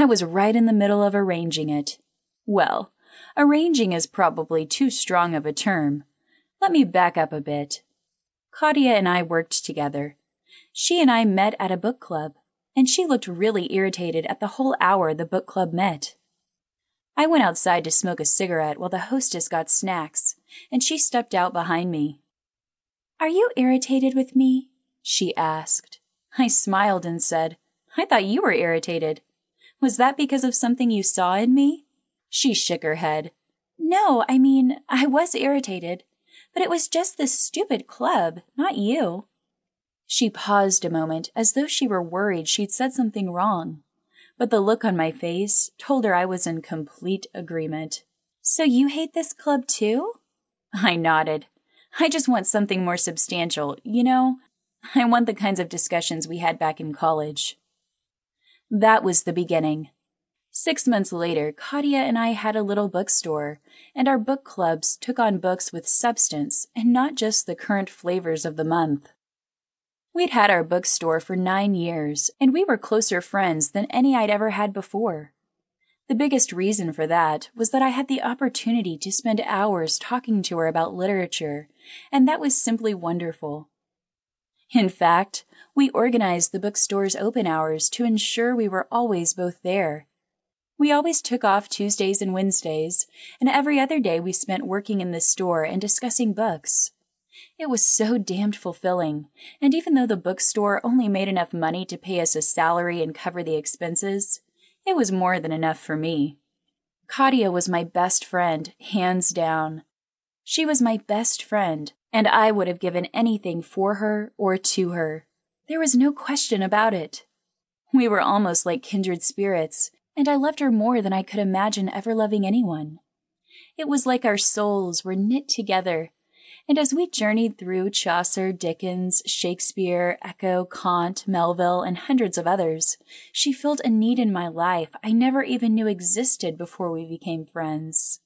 I was right in the middle of arranging it. Well, arranging is probably too strong of a term. Let me back up a bit. Claudia and I worked together. She and I met at a book club, and she looked really irritated at the whole hour the book club met. I went outside to smoke a cigarette while the hostess got snacks, and she stepped out behind me. Are you irritated with me? she asked. I smiled and said, I thought you were irritated. Was that because of something you saw in me? She shook her head. No, I mean, I was irritated, but it was just this stupid club, not you. She paused a moment as though she were worried she'd said something wrong, but the look on my face told her I was in complete agreement. So you hate this club too? I nodded. I just want something more substantial, you know? I want the kinds of discussions we had back in college. That was the beginning. Six months later, Katia and I had a little bookstore, and our book clubs took on books with substance and not just the current flavors of the month. We'd had our bookstore for nine years, and we were closer friends than any I'd ever had before. The biggest reason for that was that I had the opportunity to spend hours talking to her about literature, and that was simply wonderful. In fact, we organized the bookstore's open hours to ensure we were always both there we always took off Tuesdays and Wednesdays, and every other day we spent working in the store and discussing books. It was so damned fulfilling, and even though the bookstore only made enough money to pay us a salary and cover the expenses, it was more than enough for me. Katia was my best friend, hands down. She was my best friend, and I would have given anything for her or to her. There was no question about it. We were almost like kindred spirits, and I loved her more than I could imagine ever loving anyone. It was like our souls were knit together, and as we journeyed through Chaucer, Dickens, Shakespeare, Eco, Kant, Melville, and hundreds of others, she filled a need in my life I never even knew existed before we became friends.